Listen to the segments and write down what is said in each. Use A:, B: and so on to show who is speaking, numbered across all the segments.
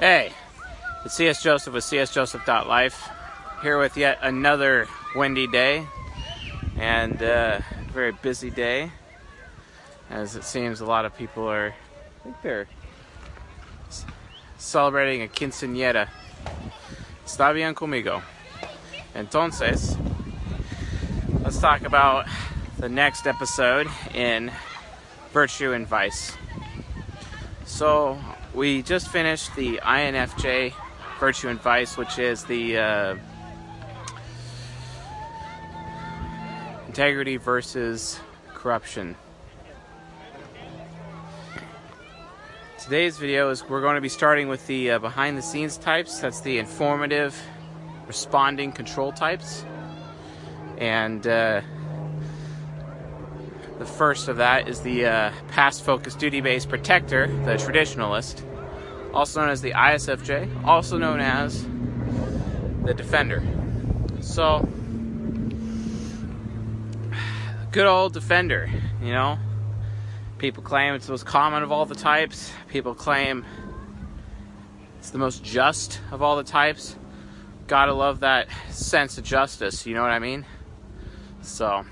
A: Hey, it's CS Joseph with csjoseph.life here with yet another windy day and uh, very busy day as it seems a lot of people are, I think they're celebrating a quinceañera. Está bien conmigo. Entonces, let's talk about the next episode in Virtue and Vice. So, we just finished the INFJ Virtue and Vice, which is the uh, integrity versus corruption. Today's video is we're going to be starting with the uh, behind the scenes types. That's the informative, responding control types. And uh, the first of that is the uh, past focus duty based protector, the traditionalist, also known as the ISFJ, also known as the defender. So, good old defender, you know. People claim it's the most common of all the types. People claim it's the most just of all the types. Gotta love that sense of justice, you know what I mean? So.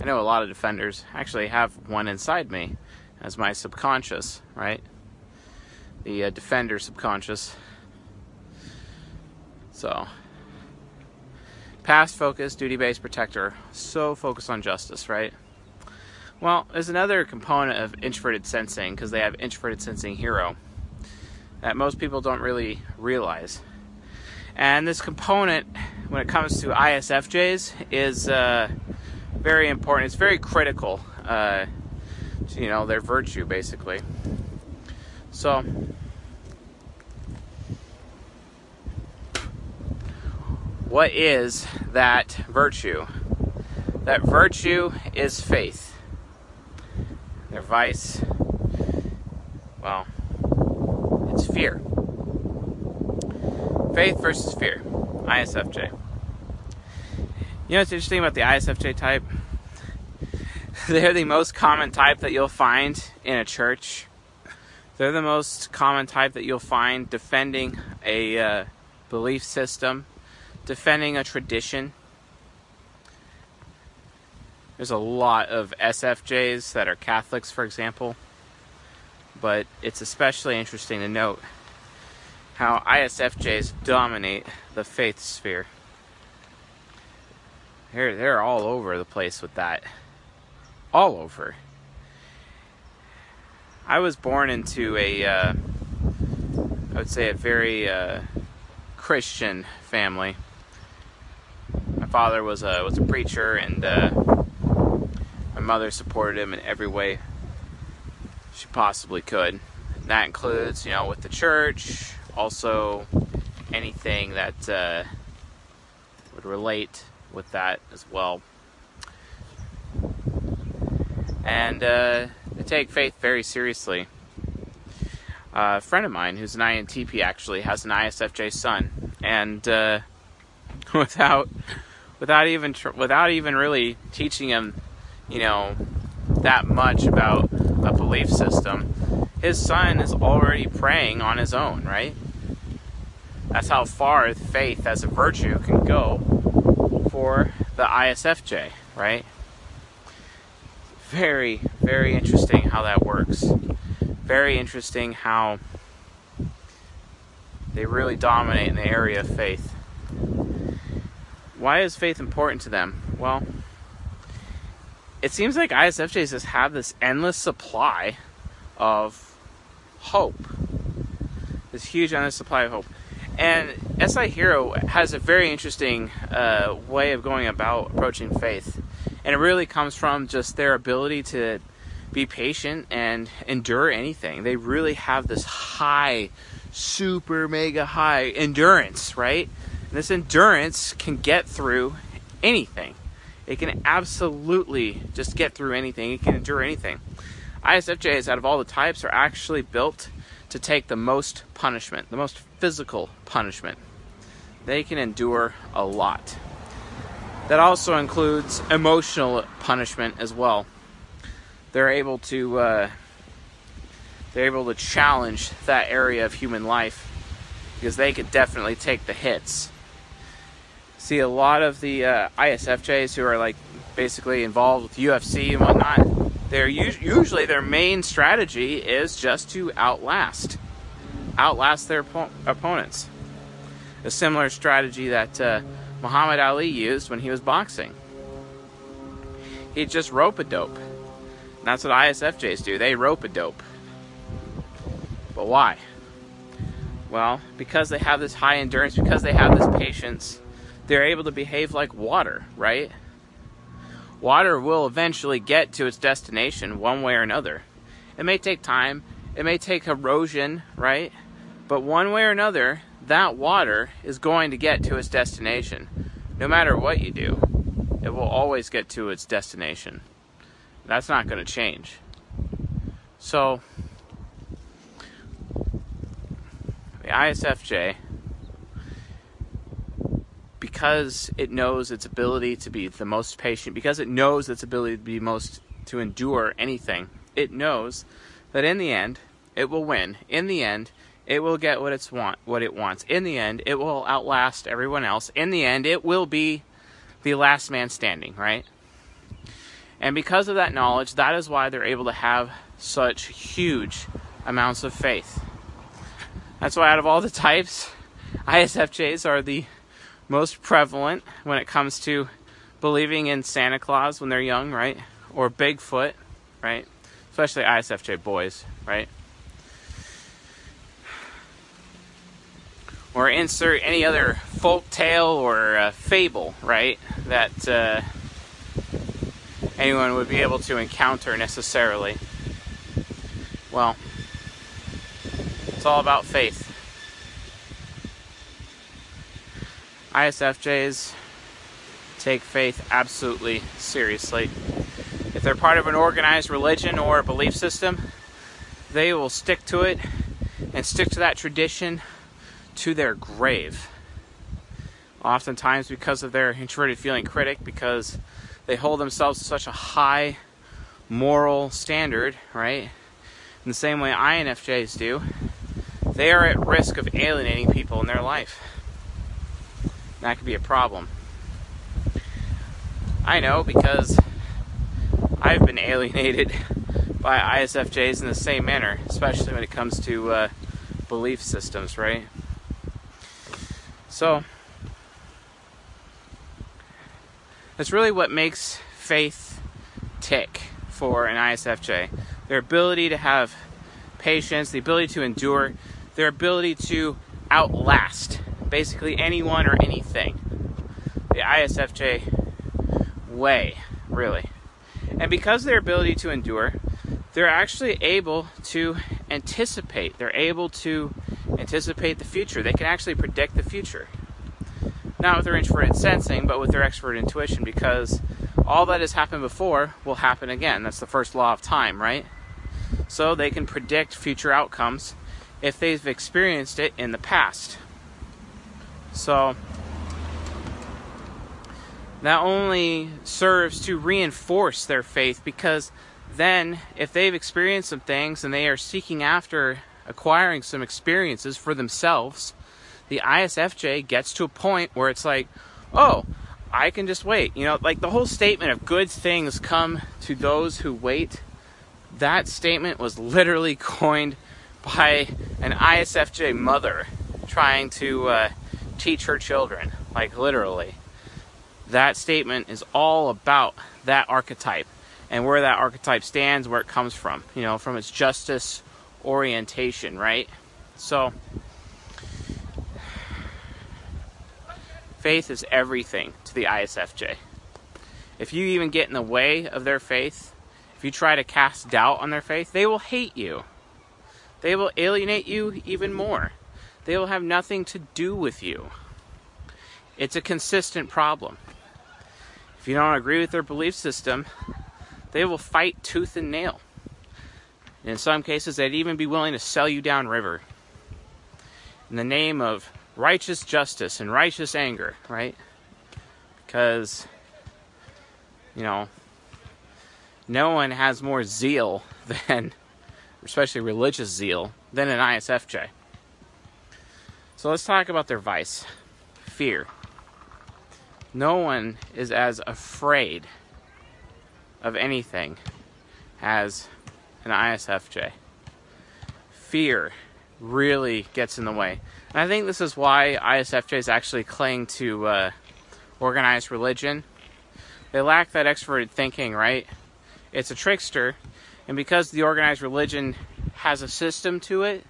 A: I know a lot of defenders actually have one inside me as my subconscious, right? The uh, defender subconscious. So, past focus, duty based protector, so focused on justice, right? Well, there's another component of introverted sensing because they have introverted sensing hero that most people don't really realize. And this component, when it comes to ISFJs, is. Uh, very important. It's very critical uh, to, you know, their virtue, basically. So, what is that virtue? That virtue is faith. Their vice, well, it's fear. Faith versus fear. ISFJ. You know what's interesting about the ISFJ type? They're the most common type that you'll find in a church. They're the most common type that you'll find defending a uh, belief system, defending a tradition. There's a lot of SFJs that are Catholics, for example, but it's especially interesting to note how ISFJs dominate the faith sphere. They're they're all over the place with that. All over. I was born into a, uh, I would say, a very uh, Christian family. My father was a was a preacher, and uh, my mother supported him in every way she possibly could. And that includes, you know, with the church, also anything that uh, would relate with that as well. And uh, I take faith very seriously. Uh, a friend of mine who's an INTP actually has an ISFJ son, and uh, without without even tr- without even really teaching him, you know, that much about a belief system, his son is already praying on his own, right? That's how far faith as a virtue can go for the ISFJ, right? Very, very interesting how that works. Very interesting how they really dominate in the area of faith. Why is faith important to them? Well, it seems like ISFJs just have this endless supply of hope. This huge endless supply of hope. And SI Hero has a very interesting uh, way of going about approaching faith. And it really comes from just their ability to be patient and endure anything. They really have this high, super mega high endurance, right? And this endurance can get through anything. It can absolutely just get through anything. It can endure anything. ISFJs, out of all the types, are actually built to take the most punishment, the most physical punishment. They can endure a lot. That also includes emotional punishment as well. They're able to uh, they're able to challenge that area of human life because they could definitely take the hits. See a lot of the uh, ISFJs who are like basically involved with UFC and whatnot. They're usually their main strategy is just to outlast, outlast their opponents. A similar strategy that uh, Muhammad Ali used when he was boxing. He'd just rope a dope. That's what ISFJs do. They rope a dope. But why? Well, because they have this high endurance, because they have this patience, they're able to behave like water, right? Water will eventually get to its destination one way or another. It may take time, it may take erosion, right? But one way or another, that water is going to get to its destination. No matter what you do, it will always get to its destination. That's not going to change. So, the ISFJ, because it knows its ability to be the most patient, because it knows its ability to be most to endure anything, it knows that in the end it will win. In the end, it will get what it's want what it wants. In the end, it will outlast everyone else. In the end, it will be the last man standing, right? And because of that knowledge, that is why they're able to have such huge amounts of faith. That's why out of all the types, ISFJs are the most prevalent when it comes to believing in Santa Claus when they're young, right? Or Bigfoot, right? Especially ISFJ boys, right? Or insert any other folk tale or uh, fable, right? That uh, anyone would be able to encounter necessarily. Well, it's all about faith. ISFJs take faith absolutely seriously. If they're part of an organized religion or a belief system, they will stick to it and stick to that tradition to their grave. Oftentimes, because of their introverted feeling critic, because they hold themselves to such a high moral standard, right? In the same way INFJs do, they are at risk of alienating people in their life. That could be a problem. I know because I've been alienated by ISFJs in the same manner, especially when it comes to uh, belief systems, right? So, that's really what makes faith tick for an ISFJ. Their ability to have patience, the ability to endure, their ability to outlast basically anyone or anything. The ISFJ way, really. And because their ability to endure, they're actually able to anticipate. They're able to anticipate the future. They can actually predict the future. Not with their introverted sensing, but with their extrovert intuition, because all that has happened before will happen again. That's the first law of time, right? So they can predict future outcomes if they've experienced it in the past. So that only serves to reinforce their faith because then if they've experienced some things and they are seeking after acquiring some experiences for themselves, the ISFJ gets to a point where it's like, oh, I can just wait. You know, like the whole statement of good things come to those who wait, that statement was literally coined by an ISFJ mother trying to uh, teach her children, like literally. That statement is all about that archetype and where that archetype stands, where it comes from, you know, from its justice orientation, right? So, faith is everything to the ISFJ. If you even get in the way of their faith, if you try to cast doubt on their faith, they will hate you. They will alienate you even more they will have nothing to do with you. It's a consistent problem. If you don't agree with their belief system, they will fight tooth and nail. In some cases, they'd even be willing to sell you downriver in the name of righteous justice and righteous anger, right? Because, you know, no one has more zeal than especially religious zeal, than an ISFJ. So let's talk about their vice fear. No one is as afraid of anything as an ISFJ. Fear really gets in the way. And I think this is why ISFJs actually cling to uh, organized religion. They lack that extroverted thinking, right? It's a trickster. And because the organized religion has a system to it,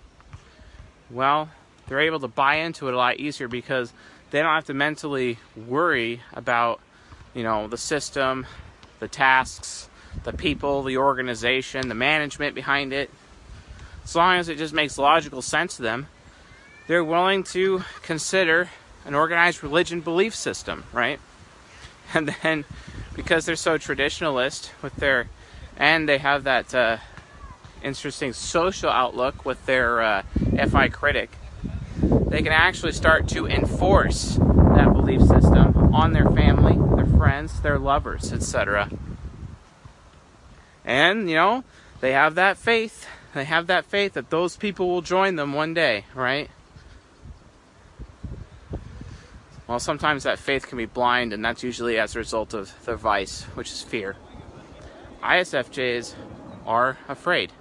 A: well, they're able to buy into it a lot easier because they don't have to mentally worry about, you know, the system, the tasks, the people, the organization, the management behind it. As long as it just makes logical sense to them, they're willing to consider an organized religion belief system, right? And then because they're so traditionalist with their, and they have that uh, interesting social outlook with their uh, FI critic, they can actually start to enforce that belief system on their family, their friends, their lovers, etc. And, you know, they have that faith. They have that faith that those people will join them one day, right? Well, sometimes that faith can be blind, and that's usually as a result of their vice, which is fear. ISFJs are afraid.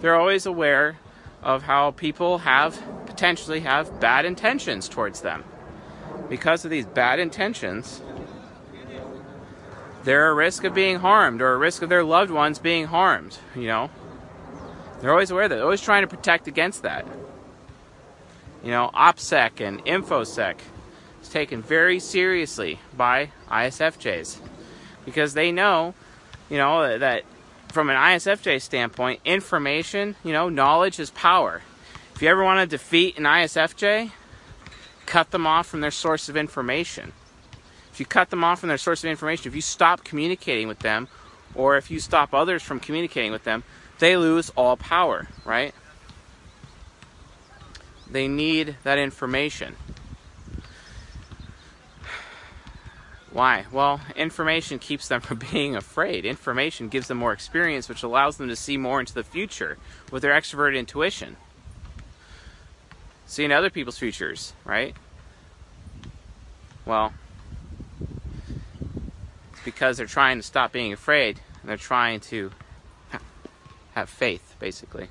A: They're always aware of how people have potentially have bad intentions towards them. Because of these bad intentions, they're a risk of being harmed or a risk of their loved ones being harmed, you know. They're always aware that they're always trying to protect against that. You know, OPSEC and InfoSec is taken very seriously by ISFJs because they know, you know, that from an ISFJ standpoint, information, you know, knowledge is power. If you ever want to defeat an ISFJ, cut them off from their source of information. If you cut them off from their source of information, if you stop communicating with them, or if you stop others from communicating with them, they lose all power, right? They need that information. Why? Well, information keeps them from being afraid. Information gives them more experience, which allows them to see more into the future with their extroverted intuition. Seeing other people's futures, right? Well, it's because they're trying to stop being afraid and they're trying to have faith, basically.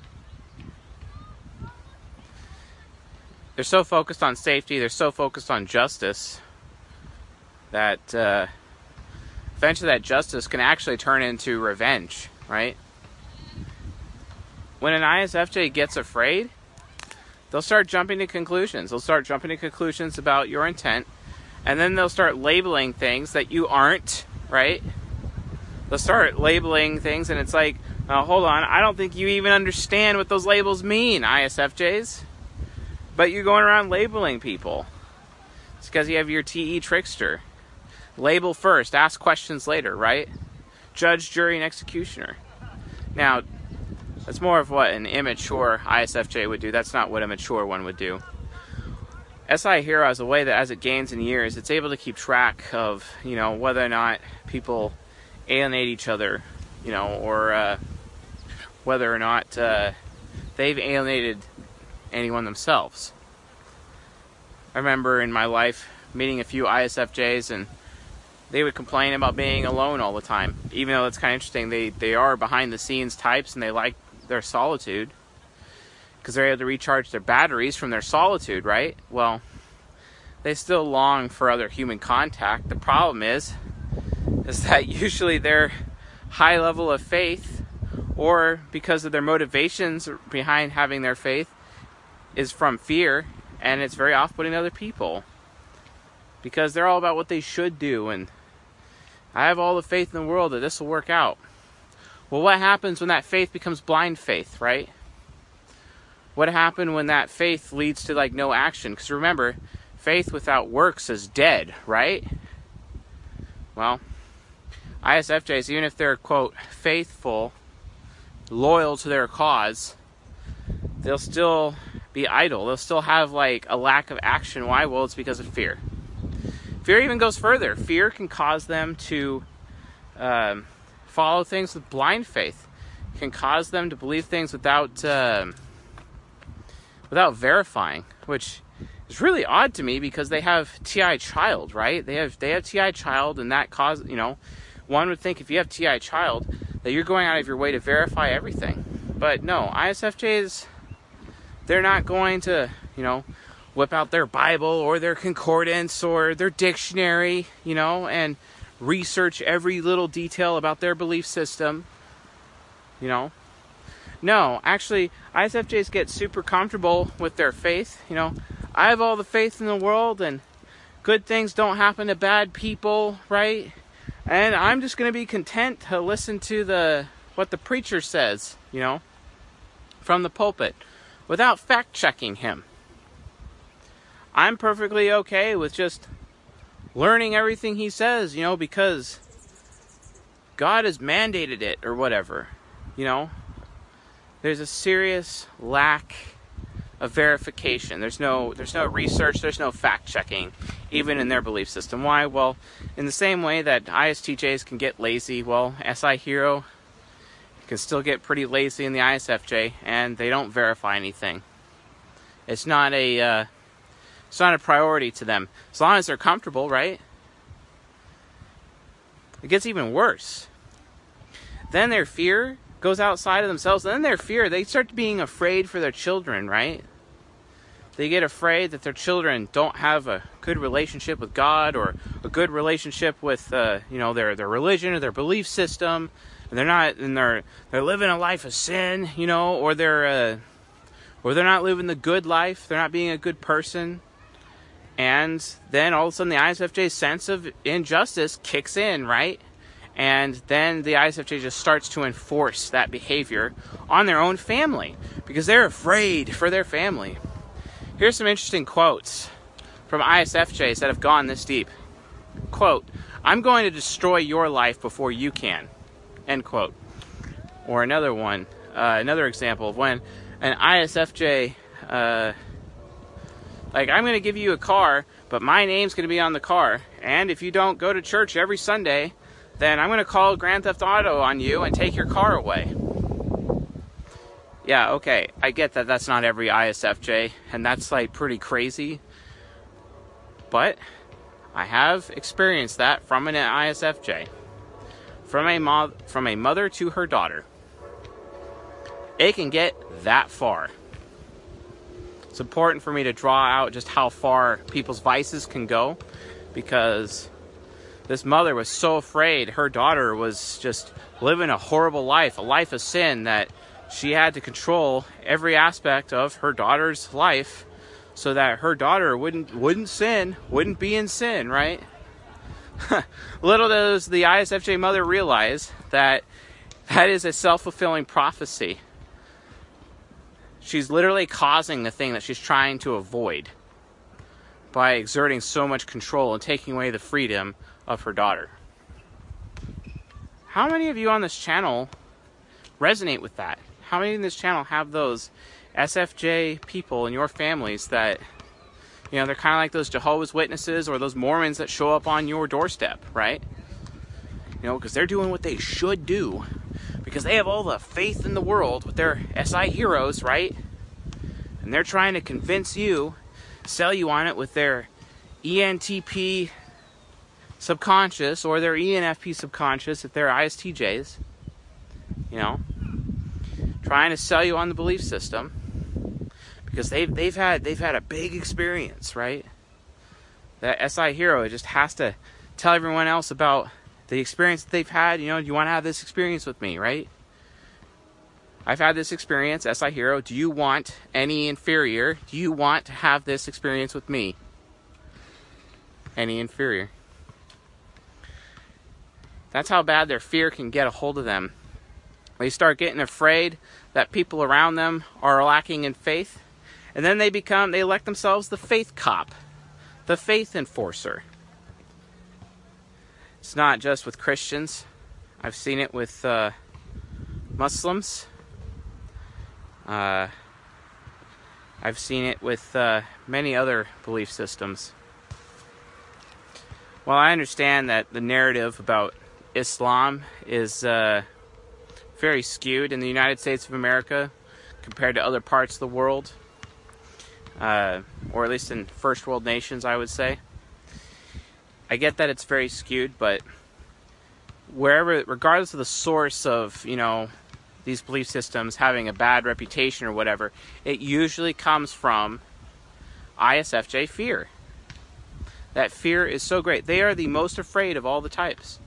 A: They're so focused on safety, they're so focused on justice that uh, eventually that justice can actually turn into revenge, right? When an ISFJ gets afraid, they'll start jumping to conclusions. They'll start jumping to conclusions about your intent, and then they'll start labeling things that you aren't, right? They'll start labeling things, and it's like, oh, hold on, I don't think you even understand what those labels mean, ISFJs. But you're going around labeling people. It's because you have your TE trickster. Label first, ask questions later, right? Judge, jury, and executioner. Now, that's more of what an immature ISFJ would do. That's not what a mature one would do. SI Hero has a way that as it gains in years, it's able to keep track of, you know, whether or not people alienate each other, you know, or uh, whether or not uh, they've alienated anyone themselves. I remember in my life meeting a few ISFJs and they would complain about being alone all the time. Even though it's kind of interesting, they, they are behind the scenes types and they like their solitude because they're able to recharge their batteries from their solitude, right? Well, they still long for other human contact. The problem is, is that usually their high level of faith, or because of their motivations behind having their faith, is from fear, and it's very off-putting to other people because they're all about what they should do and I have all the faith in the world that this will work out. Well, what happens when that faith becomes blind faith, right? What happened when that faith leads to like no action? Because remember, faith without works is dead, right? Well, ISFJs, even if they're quote faithful, loyal to their cause, they'll still be idle. They'll still have like a lack of action. Why? Well, it's because of fear. Fear even goes further. Fear can cause them to um, follow things with blind faith. can cause them to believe things without uh, without verifying, which is really odd to me because they have TI child, right? They have they have TI child, and that cause you know, one would think if you have TI child that you're going out of your way to verify everything, but no, ISFJs they're not going to you know whip out their Bible or their concordance or their dictionary, you know, and research every little detail about their belief system, you know. No, actually, ISFJs get super comfortable with their faith. You know, I have all the faith in the world, and good things don't happen to bad people, right? And I'm just going to be content to listen to the what the preacher says, you know, from the pulpit, without fact checking him. I'm perfectly okay with just learning everything he says, you know, because God has mandated it or whatever, you know. There's a serious lack of verification. There's no there's no research, there's no fact checking even in their belief system. Why? Well, in the same way that ISTJs can get lazy, well, SI Hero can still get pretty lazy in the ISFJ and they don't verify anything. It's not a uh, it's not a priority to them. As long as they're comfortable, right? It gets even worse. Then their fear goes outside of themselves. And then their fear, they start being afraid for their children, right? They get afraid that their children don't have a good relationship with God or a good relationship with, uh, you know, their, their religion or their belief system. And they're not, and they're, they're living a life of sin, you know, or they're, uh, or they're not living the good life. They're not being a good person. And then all of a sudden the ISFJ's sense of injustice kicks in, right? And then the ISFJ just starts to enforce that behavior on their own family because they're afraid for their family. Here's some interesting quotes from ISFJs that have gone this deep. Quote, I'm going to destroy your life before you can. End quote. Or another one, uh, another example of when an ISFJ uh, like, I'm going to give you a car, but my name's going to be on the car. And if you don't go to church every Sunday, then I'm going to call Grand Theft Auto on you and take your car away. Yeah, okay, I get that that's not every ISFJ, and that's like pretty crazy. But I have experienced that from an ISFJ. From a, mo- from a mother to her daughter. It can get that far. It's important for me to draw out just how far people's vices can go because this mother was so afraid her daughter was just living a horrible life, a life of sin that she had to control every aspect of her daughter's life so that her daughter wouldn't wouldn't sin, wouldn't be in sin, right? Little does the ISFJ mother realize that that is a self-fulfilling prophecy She's literally causing the thing that she's trying to avoid by exerting so much control and taking away the freedom of her daughter. How many of you on this channel resonate with that? How many in this channel have those SFJ people in your families that, you know, they're kind of like those Jehovah's Witnesses or those Mormons that show up on your doorstep, right? You know, because they're doing what they should do because they have all the faith in the world with their SI heroes, right? And they're trying to convince you, sell you on it with their ENTP subconscious or their ENFP subconscious if they're ISTJs. You know, trying to sell you on the belief system because they've they've had they've had a big experience, right? That SI hero just has to tell everyone else about the experience that they've had, you know, do you want to have this experience with me, right? I've had this experience, SI Hero. Do you want NE inferior? Do you want to have this experience with me? NE inferior. That's how bad their fear can get a hold of them. They start getting afraid that people around them are lacking in faith, and then they become, they elect themselves the faith cop, the faith enforcer. It's not just with Christians. I've seen it with uh, Muslims. Uh, I've seen it with uh, many other belief systems. Well, I understand that the narrative about Islam is uh, very skewed in the United States of America compared to other parts of the world, uh, or at least in first world nations, I would say. I get that it's very skewed, but wherever, regardless of the source of, you know, these belief systems having a bad reputation or whatever, it usually comes from ISFJ fear. That fear is so great. They are the most afraid of all the types.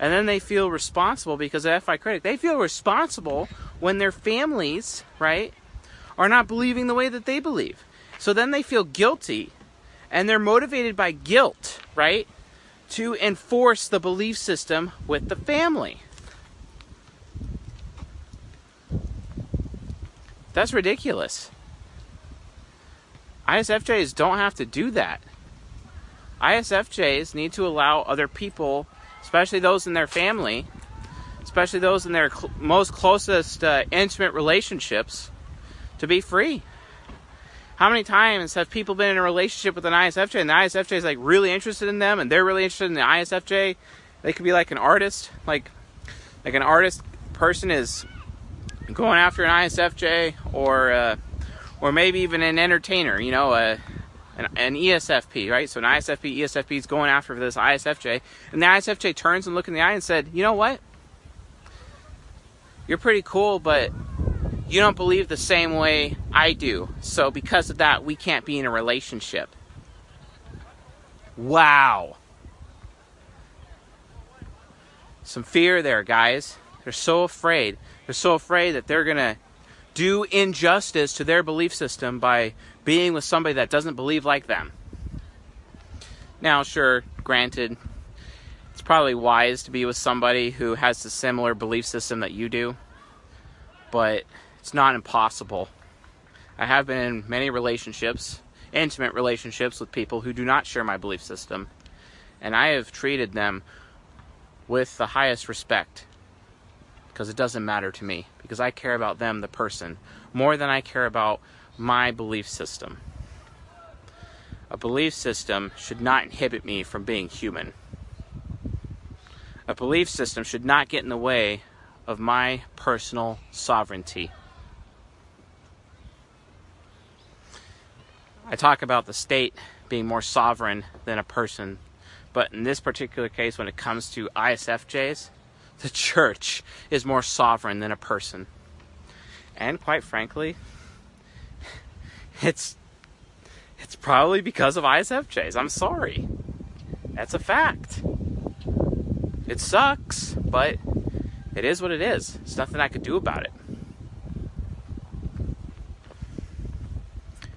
A: And then they feel responsible because of FI Critic. They feel responsible when their families, right, are not believing the way that they believe. So then they feel guilty and they're motivated by guilt, right, to enforce the belief system with the family. That's ridiculous. ISFJs don't have to do that. ISFJs need to allow other people, especially those in their family, especially those in their cl- most closest uh, intimate relationships, to be free. How many times have people been in a relationship with an ISFJ and the ISFJ is like really interested in them and they're really interested in the ISFJ? They could be like an artist, like like an artist person is going after an ISFJ or uh, or maybe even an entertainer, you know, a, an, an, ESFP, right? So an ISFP, ESFP is going after this ISFJ, and the ISFJ turns and look in the eye and said, you know what? You're pretty cool, but you don't believe the same way I do. So because of that, we can't be in a relationship. Wow. Some fear there, guys. They're so afraid. They're so afraid that they're going to do injustice to their belief system by being with somebody that doesn't believe like them. Now, sure, granted, it's probably wise to be with somebody who has a similar belief system that you do, but it's not impossible. I have been in many relationships, intimate relationships with people who do not share my belief system, and I have treated them with the highest respect because it doesn't matter to me because I care about them, the person, more than I care about my belief system. A belief system should not inhibit me from being human. A belief system should not get in the way of my personal sovereignty. I talk about the state being more sovereign than a person, but in this particular case, when it comes to ISFJs, the church is more sovereign than a person. And quite frankly, it's it's probably because of ISFJs. I'm sorry. That's a fact. It sucks, but it is what it is. There's nothing I could do about it.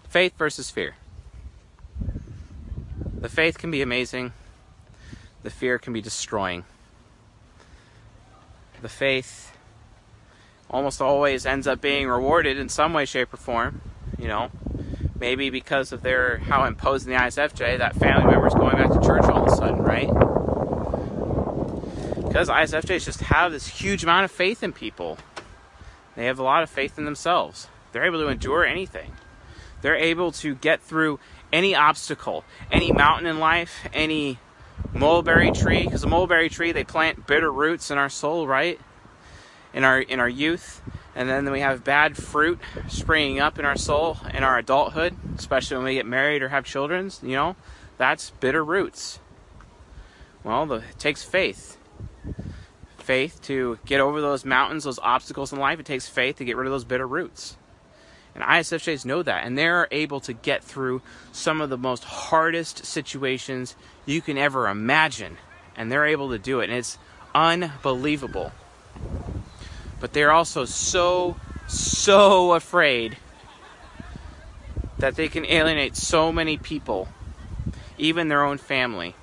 A: Faith versus fear. The faith can be amazing, the fear can be destroying the faith almost always ends up being rewarded in some way, shape, or form. You know, maybe because of their how imposing the ISFJ, that family member is going back to church all of a sudden, right? Because ISFJs just have this huge amount of faith in people. They have a lot of faith in themselves. They're able to endure anything. They're able to get through any obstacle, any mountain in life, any mulberry tree because the mulberry tree they plant bitter roots in our soul right in our in our youth and then we have bad fruit springing up in our soul in our adulthood especially when we get married or have children you know? That's bitter roots. Well the, it takes faith. Faith to get over those mountains those obstacles in life. It takes faith to get rid of those bitter roots. And ISFJs know that, and they're able to get through some of the most hardest situations you can ever imagine. And they're able to do it, and it's unbelievable. But they're also so, so afraid that they can alienate so many people, even their own family.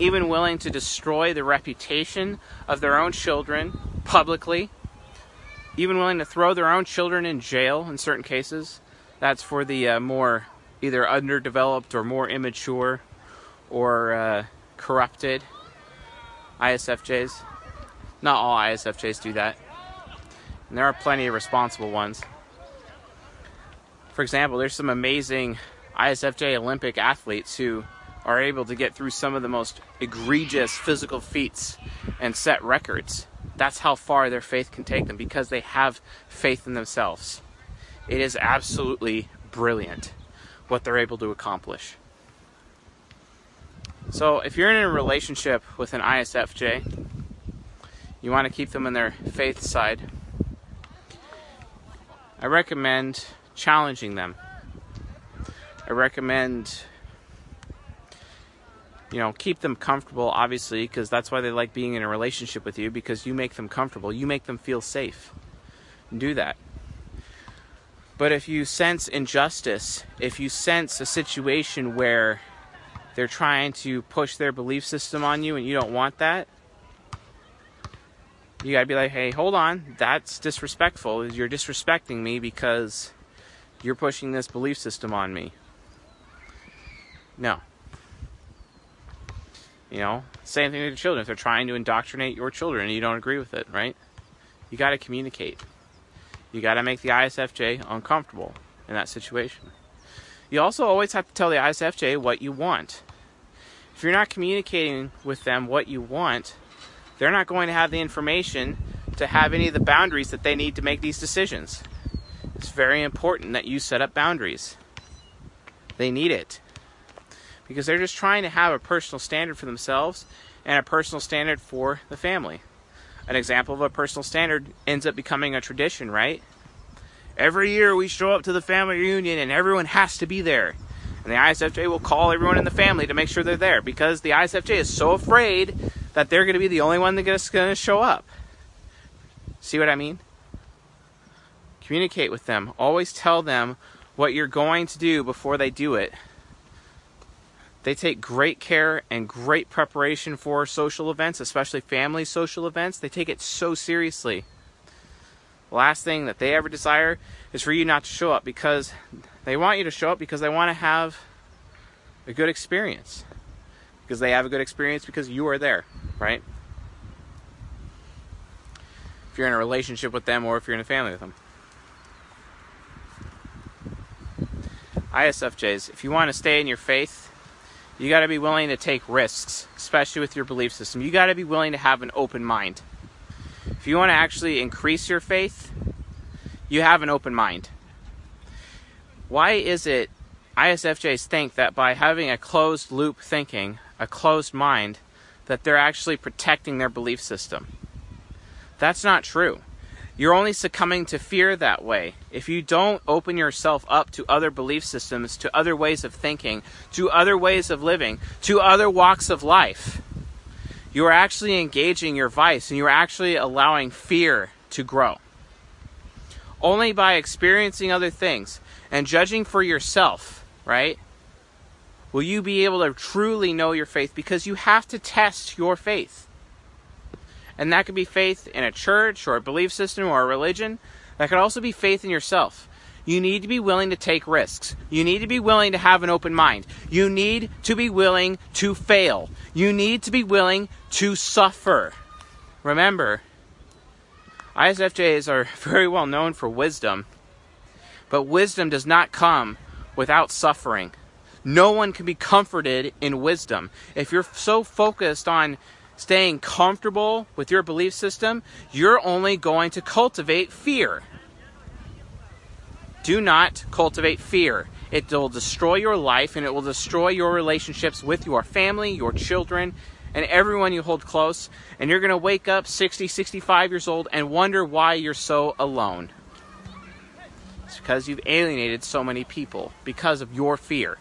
A: Even willing to destroy the reputation of their own children publicly even willing to throw their own children in jail in certain cases. That's for the uh, more either underdeveloped or more immature or uh, corrupted ISFJs. Not all ISFJs do that. And there are plenty of responsible ones. For example, there's some amazing ISFJ Olympic athletes who are able to get through some of the most egregious physical feats and set records That's how far their faith can take them because they have faith in themselves. It is absolutely brilliant what they're able to accomplish. So, if you're in a relationship with an ISFJ, you want to keep them in their faith side, I recommend challenging them. I recommend you know, keep them comfortable, obviously, because that's why they like being in a relationship with you, because you make them comfortable. You make them feel safe. Do that. But if you sense injustice, if you sense a situation where they're trying to push their belief system on you and you don't want that, you gotta be like, hey, hold on, that's disrespectful. You're disrespecting me because you're pushing this belief system on me. No. You know, same thing to children. If they're trying to indoctrinate your children and you don't agree with it, right? You got to communicate. You got to make the ISFJ uncomfortable in that situation. You also always have to tell the ISFJ what you want. If you're not communicating with them what you want, they're not going to have the information to have any of the boundaries that they need to make these decisions. It's very important that you set up boundaries. They need it because they're just trying to have a personal standard for themselves and a personal standard for the family. An example of a personal standard ends up becoming a tradition, right? Every year we show up to the family reunion and everyone has to be there. And the ISFJ will call everyone in the family to make sure they're there because the ISFJ is so afraid that they're going to be the only one that's going to show up. See what I mean? Communicate with them. Always tell them what you're going to do before they do it. They take great care and great preparation for social events, especially family social events. They take it so seriously. The last thing that they ever desire is for you not to show up because they want you to show up because they want to have a good experience. Because they have a good experience because you are there, right? If you're in a relationship with them or if you're in a family with them. ISFJs, if you want to stay in your faith, you got to be willing to take risks, especially with your belief system. You got to be willing to have an open mind. If you want to actually increase your faith, you have an open mind. Why is it ISFJs think that by having a closed loop thinking, a closed mind, that they're actually protecting their belief system? That's not true. You're only succumbing to fear that way. If you don't open yourself up to other belief systems, to other ways of thinking, to other ways of living, to other walks of life, you are actually engaging your vice and you are actually allowing fear to grow. Only by experiencing other things and judging for yourself, right, will you be able to truly know your faith because you have to test your faith. And that could be faith in a church or a belief system or a religion. That could also be faith in yourself. You need to be willing to take risks. You need to be willing to have an open mind. You need to be willing to fail. You need to be willing to suffer. Remember, ISFJs are very well known for wisdom, but wisdom does not come without suffering. No one can be comforted in wisdom. If you're so focused on staying comfortable with your belief system, you're only going to cultivate fear. Do not cultivate fear. It will destroy your life and it will destroy your relationships with your family, your children, and everyone you hold close. And you're going to wake up 60, 65 years old and wonder why you're so alone. It's because you've alienated so many people because of your fear.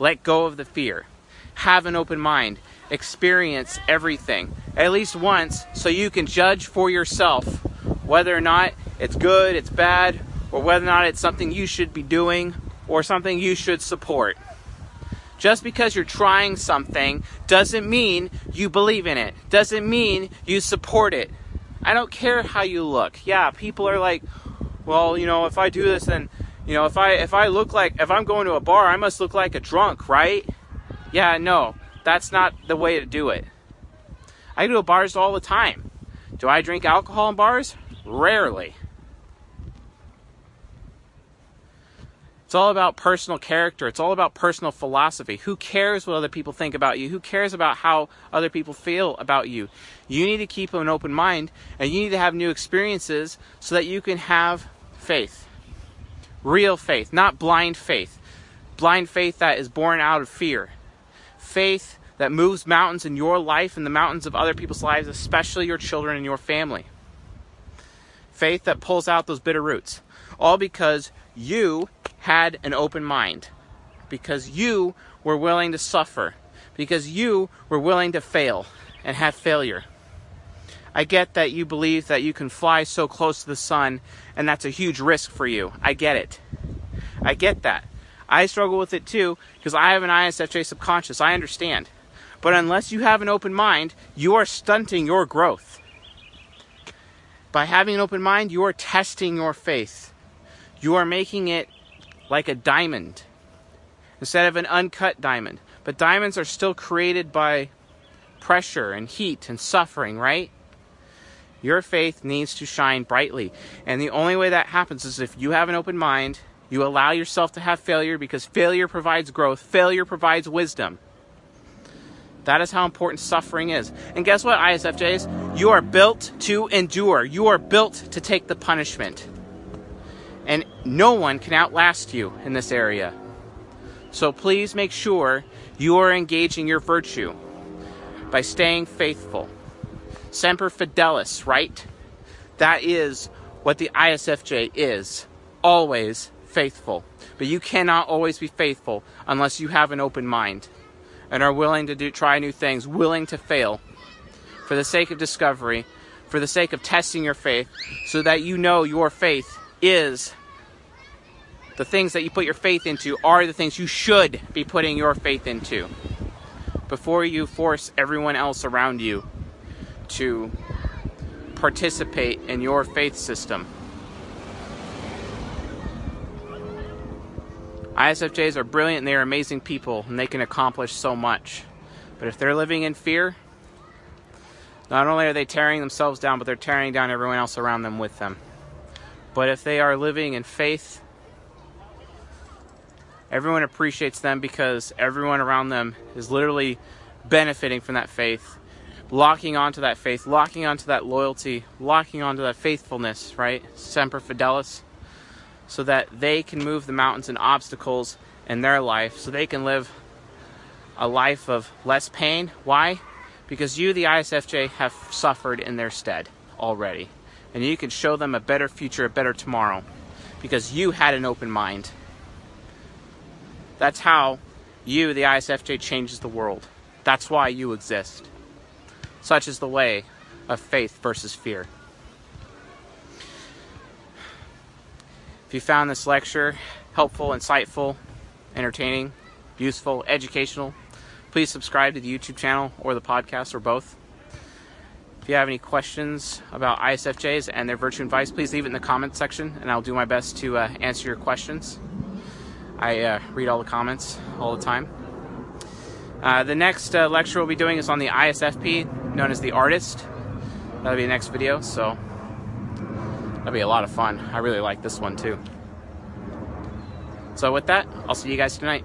A: Let go of the fear. Have an open mind experience everything at least once so you can judge for yourself whether or not it's good, it's bad, or whether or not it's something you should be doing or something you should support. Just because you're trying something doesn't mean you believe in it, doesn't mean you support it. I don't care how you look. Yeah, people are like, well, you know, if I do this then, you know, if I if I look like if I'm going to a bar, I must look like a drunk, right? Yeah, no. That's not the way to do it. I go to bars all the time. Do I drink alcohol in bars? Rarely. It's all about personal character. It's all about personal philosophy. Who cares what other people think about you? Who cares about how other people feel about you? You need to keep an open mind and you need to have new experiences so that you can have faith. Real faith, not blind faith. Blind faith that is born out of fear. Faith that moves mountains in your life and the mountains of other people's lives, especially your children and your family. Faith that pulls out those bitter roots. All because you had an open mind, because you were willing to suffer, because you were willing to fail and have failure. I get that you believe that you can fly so close to the sun and that's a huge risk for you. I get it. I get that. I struggle with it too because I have an ISFJ subconscious. I understand. But unless you have an open mind, you are stunting your growth. By having an open mind, you are testing your faith. You are making it like a diamond instead of an uncut diamond. But diamonds are still created by pressure and heat and suffering, right? Your faith needs to shine brightly. And the only way that happens is if you have an open mind, you allow yourself to have failure because failure provides growth, failure provides wisdom. That is how important suffering is. And guess what, ISFJs? You are built to endure. You are built to take the punishment. And no one can outlast you in this area. So please make sure you are engaging your virtue by staying faithful. Semper Fidelis, right? That is what the ISFJ is. Always faithful. But you cannot always be faithful unless you have an open mind and are willing to do try new things, willing to fail for the sake of discovery, for the sake of testing your faith, so that you know your faith is the things that you put your faith into are the things you should be putting your faith into before you force everyone else around you to participate in your faith system. ISFJs are brilliant and they are amazing people and they can accomplish so much. But if they're living in fear, not only are they tearing themselves down, but they're tearing down everyone else around them with them. But if they are living in faith, everyone appreciates them because everyone around them is literally benefiting from that faith locking onto that faith, locking onto that loyalty, locking onto that faithfulness, right? Semper Fidelis, so that they can move the mountains and obstacles in their life, so they can live a life of less pain. Why? Because you, the ISFJ, have suffered in their stead already. And you can show them a better future, a better tomorrow, because you had an open mind. That's how you, the ISFJ, changes the world. That's why you exist. Such is the way of faith versus fear. If you found this lecture helpful, insightful, entertaining, useful, educational, please subscribe to the YouTube channel or the podcast or both. If you have any questions about ISFJs and their virtue and vice, please leave it in the comments section and I'll do my best to uh, answer your questions. I uh, read all the comments all the time. Uh, the next uh, lecture we'll be doing is on the ISFP, known as the artist. That'll be the next video, so that'll be a lot of fun. I really like this one too. So with that, I'll see you guys tonight.